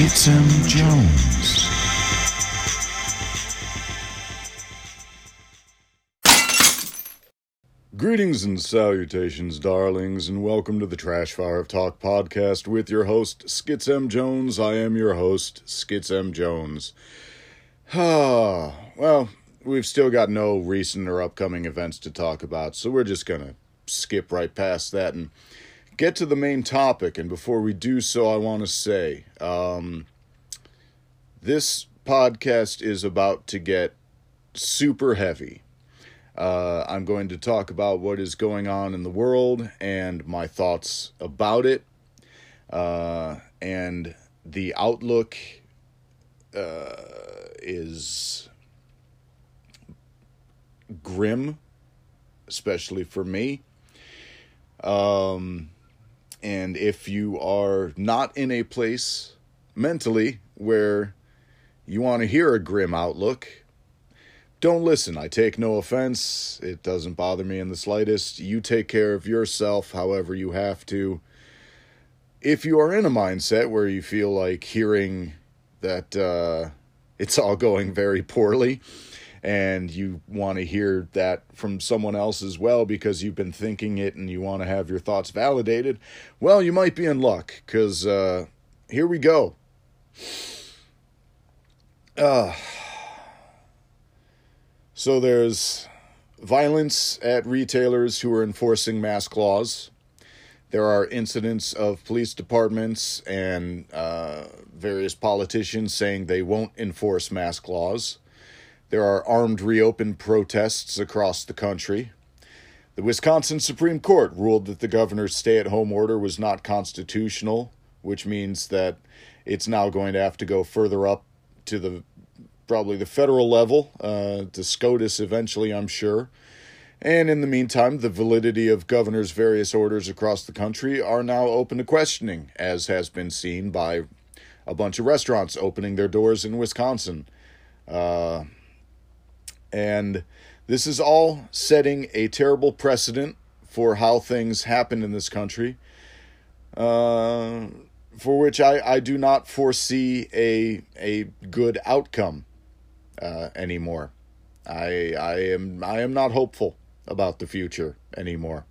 Skitsum Jones. Greetings and salutations, darlings, and welcome to the Trash Fire of Talk podcast with your host, Skits M. Jones. I am your host, Skits M. Jones. Ah, well, we've still got no recent or upcoming events to talk about, so we're just gonna skip right past that and get to the main topic. And before we do so, I want to say um, this podcast is about to get super heavy. Uh, I'm going to talk about what is going on in the world and my thoughts about it, uh, and the outlook uh, is grim, especially for me. Um, and if you are not in a place mentally where you want to hear a grim outlook, don't listen. I take no offense. It doesn't bother me in the slightest. You take care of yourself however you have to. If you are in a mindset where you feel like hearing that uh, it's all going very poorly and you want to hear that from someone else as well because you've been thinking it and you want to have your thoughts validated, well, you might be in luck because uh, here we go. Uh, so there's violence at retailers who are enforcing mask laws. There are incidents of police departments and uh, various politicians saying they won't enforce mask laws. There are armed reopen protests across the country. The Wisconsin Supreme Court ruled that the governor's stay at home order was not constitutional, which means that it's now going to have to go further up to the probably the federal level, uh, to SCOTUS eventually, I'm sure. And in the meantime, the validity of governor's various orders across the country are now open to questioning, as has been seen by a bunch of restaurants opening their doors in Wisconsin. Uh, and this is all setting a terrible precedent for how things happen in this country, uh, for which I, I do not foresee a, a good outcome uh, anymore. I, I, am, I am not hopeful about the future anymore.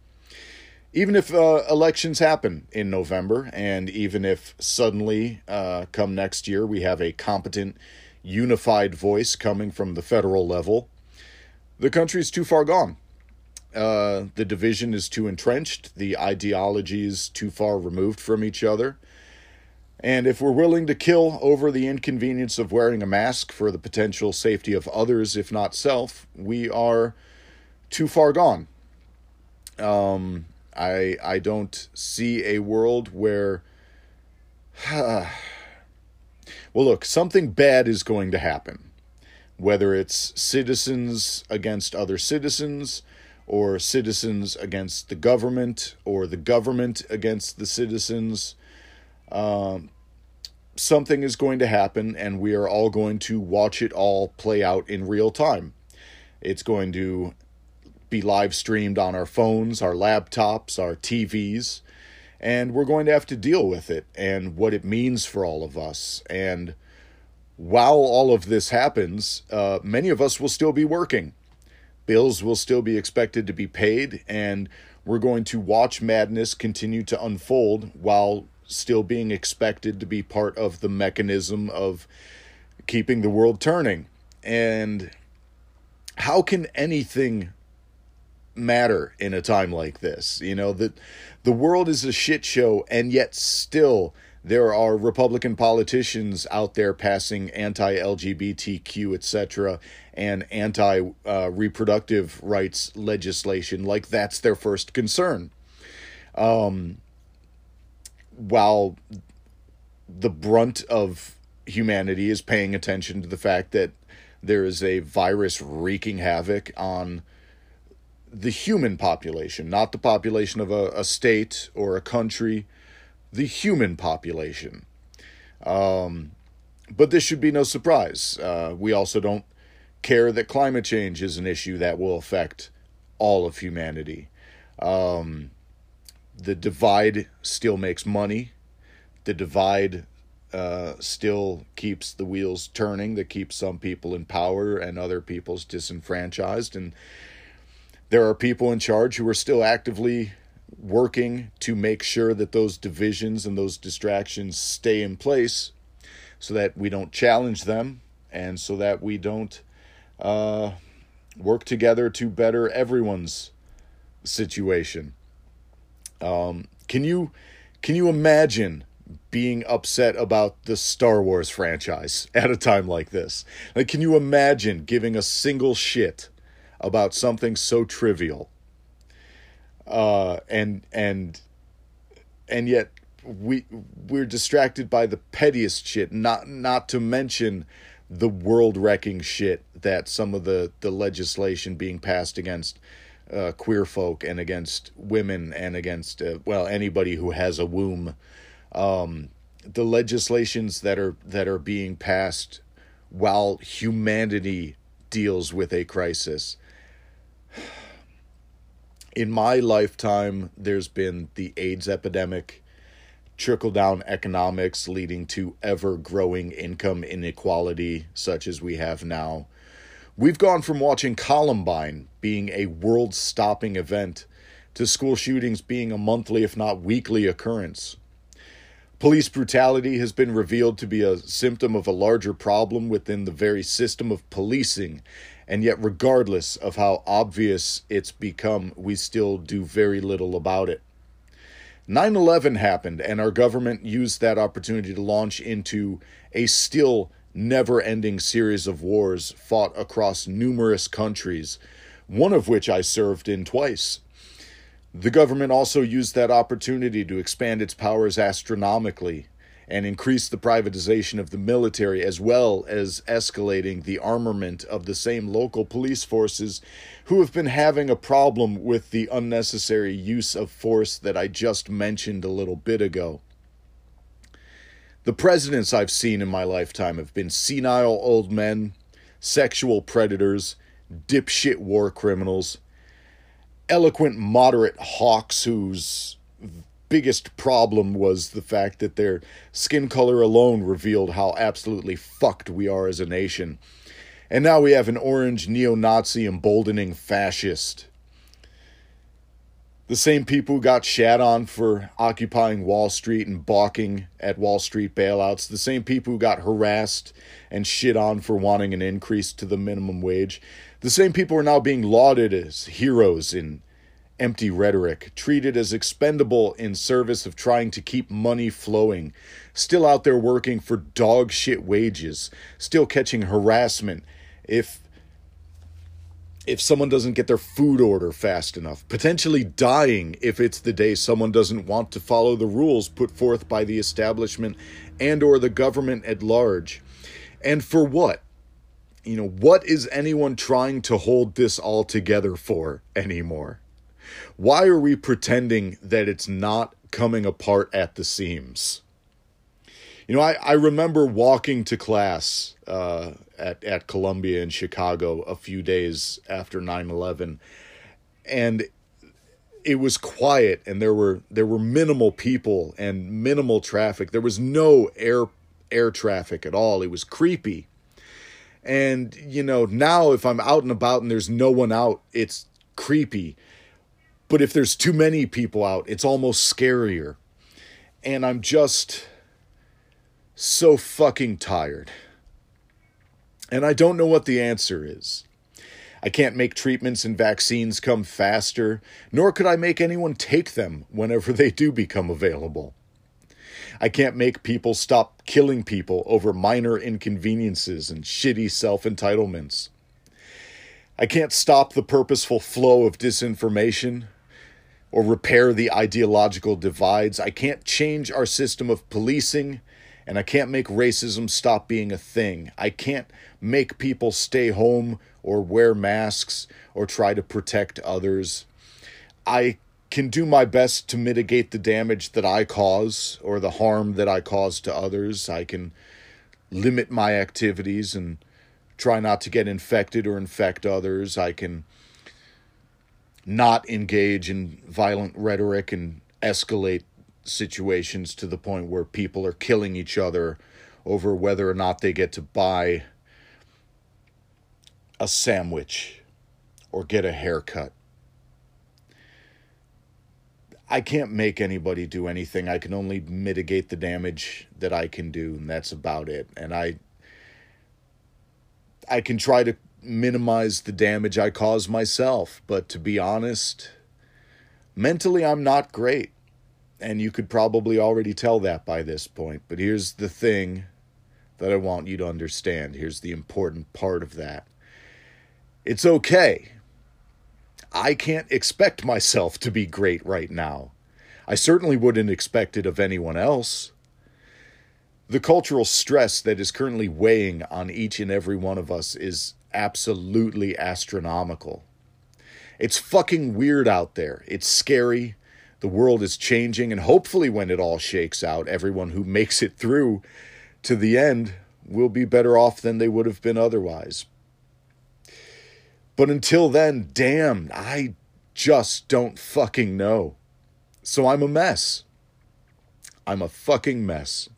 Even if uh, elections happen in November, and even if suddenly, uh, come next year, we have a competent unified voice coming from the federal level, the country is too far gone. Uh, the division is too entrenched, the ideologies too far removed from each other. And if we're willing to kill over the inconvenience of wearing a mask for the potential safety of others, if not self, we are too far gone. Um, I I don't see a world where. well, look, something bad is going to happen whether it's citizens against other citizens, or citizens against the government, or the government against the citizens. Um, something is going to happen, and we are all going to watch it all play out in real time. It's going to be live streamed on our phones, our laptops, our TVs, and we're going to have to deal with it and what it means for all of us. And while all of this happens, uh, many of us will still be working. Bills will still be expected to be paid, and we're going to watch madness continue to unfold while still being expected to be part of the mechanism of keeping the world turning. And how can anything matter in a time like this? You know, that the world is a shit show, and yet still there are Republican politicians out there passing anti LGBTQ, etc., and anti uh, reproductive rights legislation like that's their first concern. Um, while the brunt of humanity is paying attention to the fact that there is a virus wreaking havoc on the human population, not the population of a, a state or a country the human population. Um, but this should be no surprise. Uh, we also don't care that climate change is an issue that will affect all of humanity. Um, the divide still makes money. The divide uh, still keeps the wheels turning, that keeps some people in power and other people's disenfranchised. And there are people in charge who are still actively working to make sure that those divisions and those distractions stay in place so that we don't challenge them and so that we don't uh, work together to better everyone's situation. Um, can you can you imagine being upset about the Star Wars franchise at a time like this? Like, can you imagine giving a single shit about something so trivial? Uh, and and and yet we we're distracted by the pettiest shit. Not not to mention the world wrecking shit that some of the the legislation being passed against uh, queer folk and against women and against uh, well anybody who has a womb um, the legislations that are that are being passed while humanity deals with a crisis in my lifetime there's been the AIDS epidemic trickle down economics leading to ever growing income inequality such as we have now We've gone from watching Columbine being a world stopping event to school shootings being a monthly, if not weekly, occurrence. Police brutality has been revealed to be a symptom of a larger problem within the very system of policing, and yet, regardless of how obvious it's become, we still do very little about it. 9 11 happened, and our government used that opportunity to launch into a still never ending series of wars fought across numerous countries, one of which I served in twice. The government also used that opportunity to expand its powers astronomically and increase the privatization of the military as well as escalating the armament of the same local police forces who have been having a problem with the unnecessary use of force that I just mentioned a little bit ago. The presidents I've seen in my lifetime have been senile old men, sexual predators, dipshit war criminals, eloquent moderate hawks whose biggest problem was the fact that their skin color alone revealed how absolutely fucked we are as a nation. And now we have an orange neo Nazi emboldening fascist the same people who got shat on for occupying Wall Street and balking at Wall Street bailouts, the same people who got harassed and shit on for wanting an increase to the minimum wage, the same people are now being lauded as heroes in empty rhetoric, treated as expendable in service of trying to keep money flowing, still out there working for dog shit wages, still catching harassment if if someone doesn't get their food order fast enough, potentially dying if it's the day someone doesn't want to follow the rules put forth by the establishment and or the government at large. And for what? You know, what is anyone trying to hold this all together for anymore? Why are we pretending that it's not coming apart at the seams? You know, I, I remember walking to class uh, at, at Columbia in Chicago a few days after 9 11. And it was quiet and there were there were minimal people and minimal traffic. There was no air air traffic at all. It was creepy. And you know, now if I'm out and about and there's no one out, it's creepy. But if there's too many people out, it's almost scarier. And I'm just so fucking tired. And I don't know what the answer is. I can't make treatments and vaccines come faster, nor could I make anyone take them whenever they do become available. I can't make people stop killing people over minor inconveniences and shitty self entitlements. I can't stop the purposeful flow of disinformation or repair the ideological divides. I can't change our system of policing, and I can't make racism stop being a thing. I can't make people stay home or wear masks or try to protect others. I can do my best to mitigate the damage that I cause or the harm that I cause to others. I can limit my activities and try not to get infected or infect others. I can not engage in violent rhetoric and escalate situations to the point where people are killing each other over whether or not they get to buy a sandwich or get a haircut. I can't make anybody do anything. I can only mitigate the damage that I can do, and that's about it. And I I can try to minimize the damage I cause myself, but to be honest, mentally I'm not great. And you could probably already tell that by this point. But here's the thing that I want you to understand. Here's the important part of that. It's okay I can't expect myself to be great right now. I certainly wouldn't expect it of anyone else. The cultural stress that is currently weighing on each and every one of us is absolutely astronomical. It's fucking weird out there. It's scary. The world is changing, and hopefully, when it all shakes out, everyone who makes it through to the end will be better off than they would have been otherwise. But until then, damn, I just don't fucking know. So I'm a mess. I'm a fucking mess.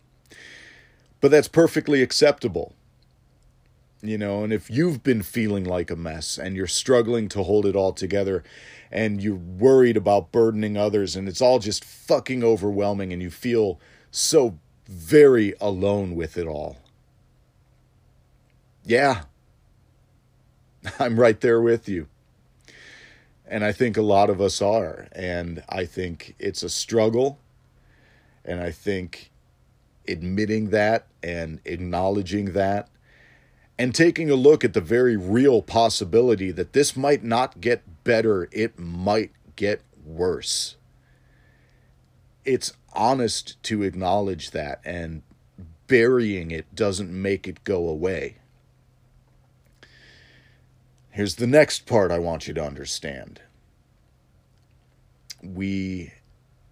But that's perfectly acceptable. You know, and if you've been feeling like a mess and you're struggling to hold it all together and you're worried about burdening others and it's all just fucking overwhelming and you feel so very alone with it all. Yeah, I'm right there with you. And I think a lot of us are. And I think it's a struggle. And I think admitting that and acknowledging that and taking a look at the very real possibility that this might not get better, it might get worse. It's honest to acknowledge that, and burying it doesn't make it go away. Here's the next part I want you to understand. We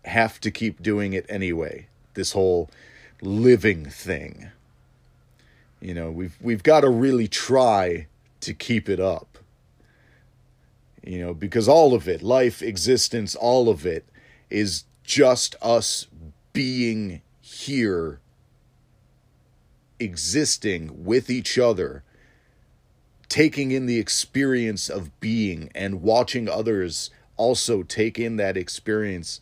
have to keep doing it anyway. This whole living thing. You know, we've we've got to really try to keep it up. You know, because all of it, life, existence, all of it is just us being here existing with each other taking in the experience of being and watching others also take in that experience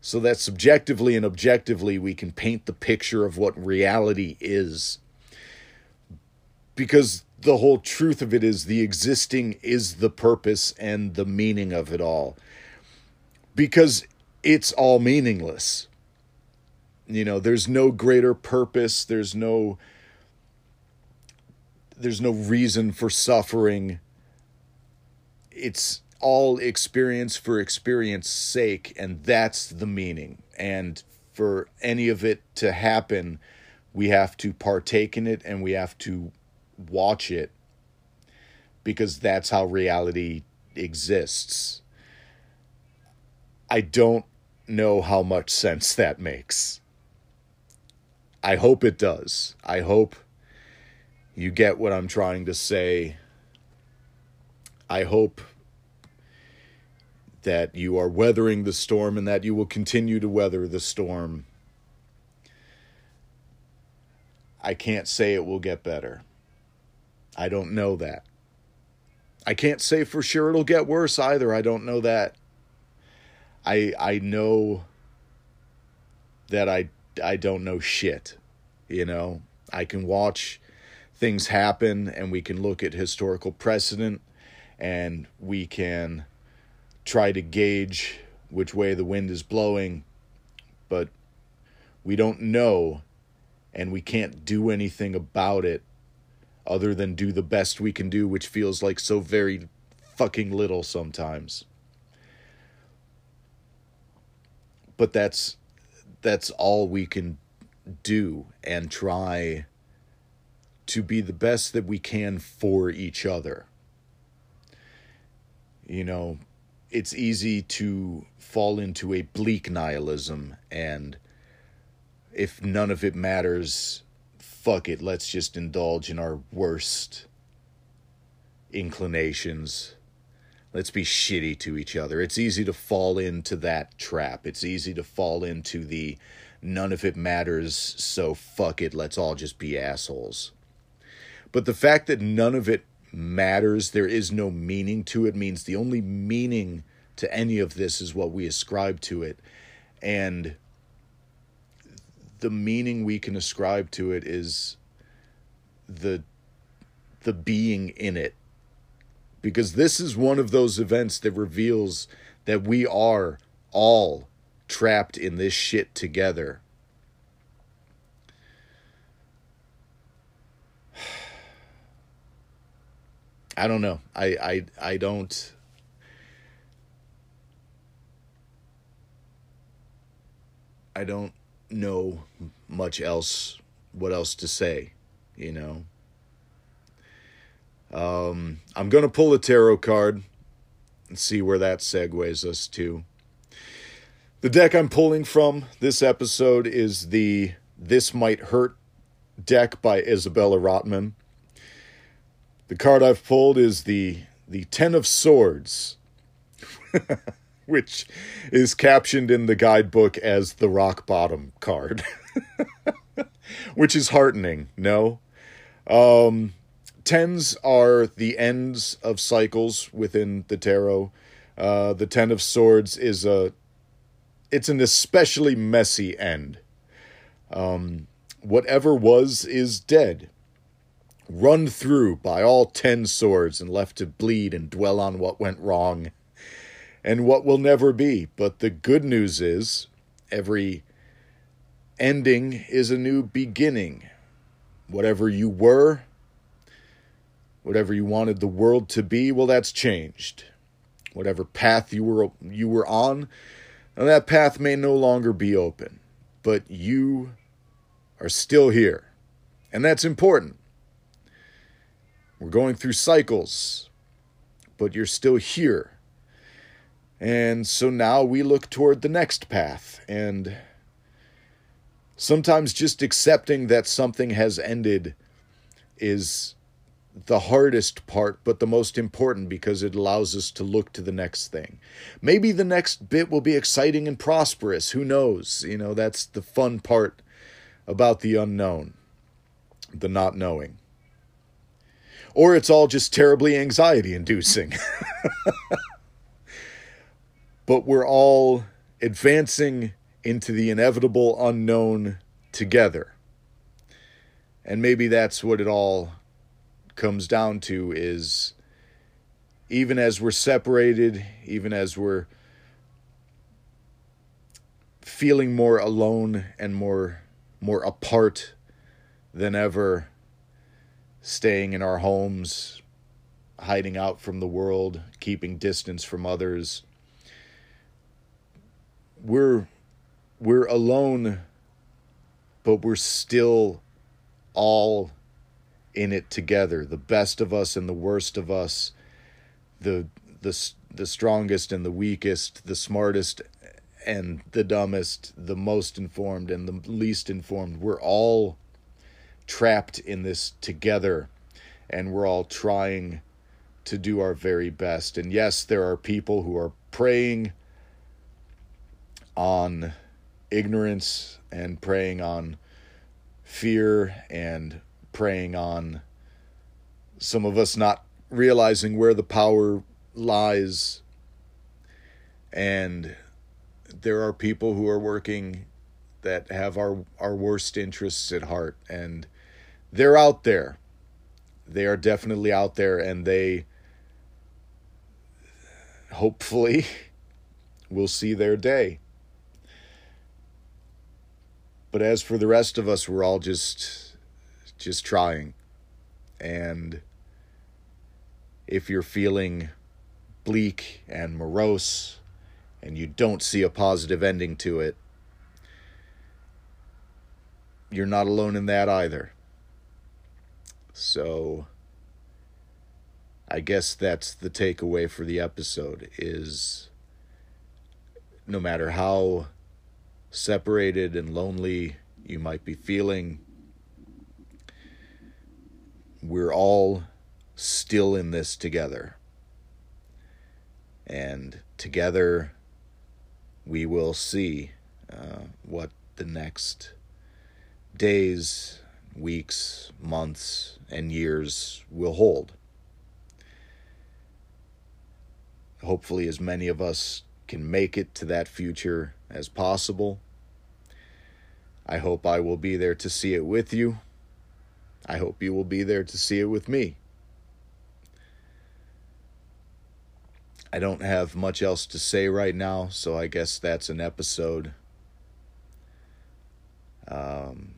so that subjectively and objectively we can paint the picture of what reality is. Because the whole truth of it is the existing is the purpose and the meaning of it all. Because it's all meaningless. You know, there's no greater purpose, there's no there's no reason for suffering. It's all experience for experience sake and that's the meaning. And for any of it to happen, we have to partake in it and we have to watch it because that's how reality exists. I don't know how much sense that makes. I hope it does. I hope you get what I'm trying to say. I hope that you are weathering the storm and that you will continue to weather the storm. I can't say it will get better. I don't know that. I can't say for sure it'll get worse either. I don't know that. I I know that I I don't know shit. You know, I can watch things happen and we can look at historical precedent and we can try to gauge which way the wind is blowing, but we don't know and we can't do anything about it other than do the best we can do, which feels like so very fucking little sometimes. But that's that's all we can do and try to be the best that we can for each other. You know, it's easy to fall into a bleak nihilism and if none of it matters, fuck it, let's just indulge in our worst inclinations. let's be shitty to each other. It's easy to fall into that trap. It's easy to fall into the none of it matters, so fuck it, let's all just be assholes. But the fact that none of it matters, there is no meaning to it, means the only meaning to any of this is what we ascribe to it. And the meaning we can ascribe to it is the the being in it. Because this is one of those events that reveals that we are all trapped in this shit together. I don't know. I I I don't. I don't know much else what else to say, you know. Um I'm going to pull a tarot card and see where that segues us to. The deck I'm pulling from this episode is the This Might Hurt deck by Isabella Rotman. The card I've pulled is the the Ten of Swords, which is captioned in the guidebook as the rock bottom card, which is heartening. No, um, tens are the ends of cycles within the tarot. Uh, the Ten of Swords is a it's an especially messy end. Um, whatever was is dead run through by all ten swords and left to bleed and dwell on what went wrong and what will never be. But the good news is every ending is a new beginning. Whatever you were, whatever you wanted the world to be, well that's changed. Whatever path you were you were on, that path may no longer be open, but you are still here. And that's important we're going through cycles, but you're still here. And so now we look toward the next path. And sometimes just accepting that something has ended is the hardest part, but the most important because it allows us to look to the next thing. Maybe the next bit will be exciting and prosperous. Who knows? You know, that's the fun part about the unknown, the not knowing or it's all just terribly anxiety inducing. but we're all advancing into the inevitable unknown together. And maybe that's what it all comes down to is even as we're separated, even as we're feeling more alone and more more apart than ever staying in our homes, hiding out from the world, keeping distance from others. We're we're alone, but we're still all in it together. The best of us and the worst of us, the the the strongest and the weakest, the smartest and the dumbest, the most informed and the least informed. We're all trapped in this together and we're all trying to do our very best. And yes, there are people who are preying on ignorance and preying on fear and preying on some of us not realizing where the power lies. And there are people who are working that have our, our worst interests at heart. And they're out there. They are definitely out there, and they hopefully will see their day. But as for the rest of us, we're all just just trying. And if you're feeling bleak and morose and you don't see a positive ending to it, you're not alone in that either. So I guess that's the takeaway for the episode is no matter how separated and lonely you might be feeling we're all still in this together. And together, we will see uh, what the next days, weeks, months, and years will hold. Hopefully, as many of us can make it to that future as possible. I hope I will be there to see it with you. I hope you will be there to see it with me. I don't have much else to say right now, so I guess that's an episode. Um,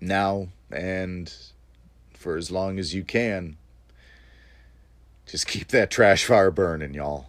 now and for as long as you can, just keep that trash fire burning, y'all.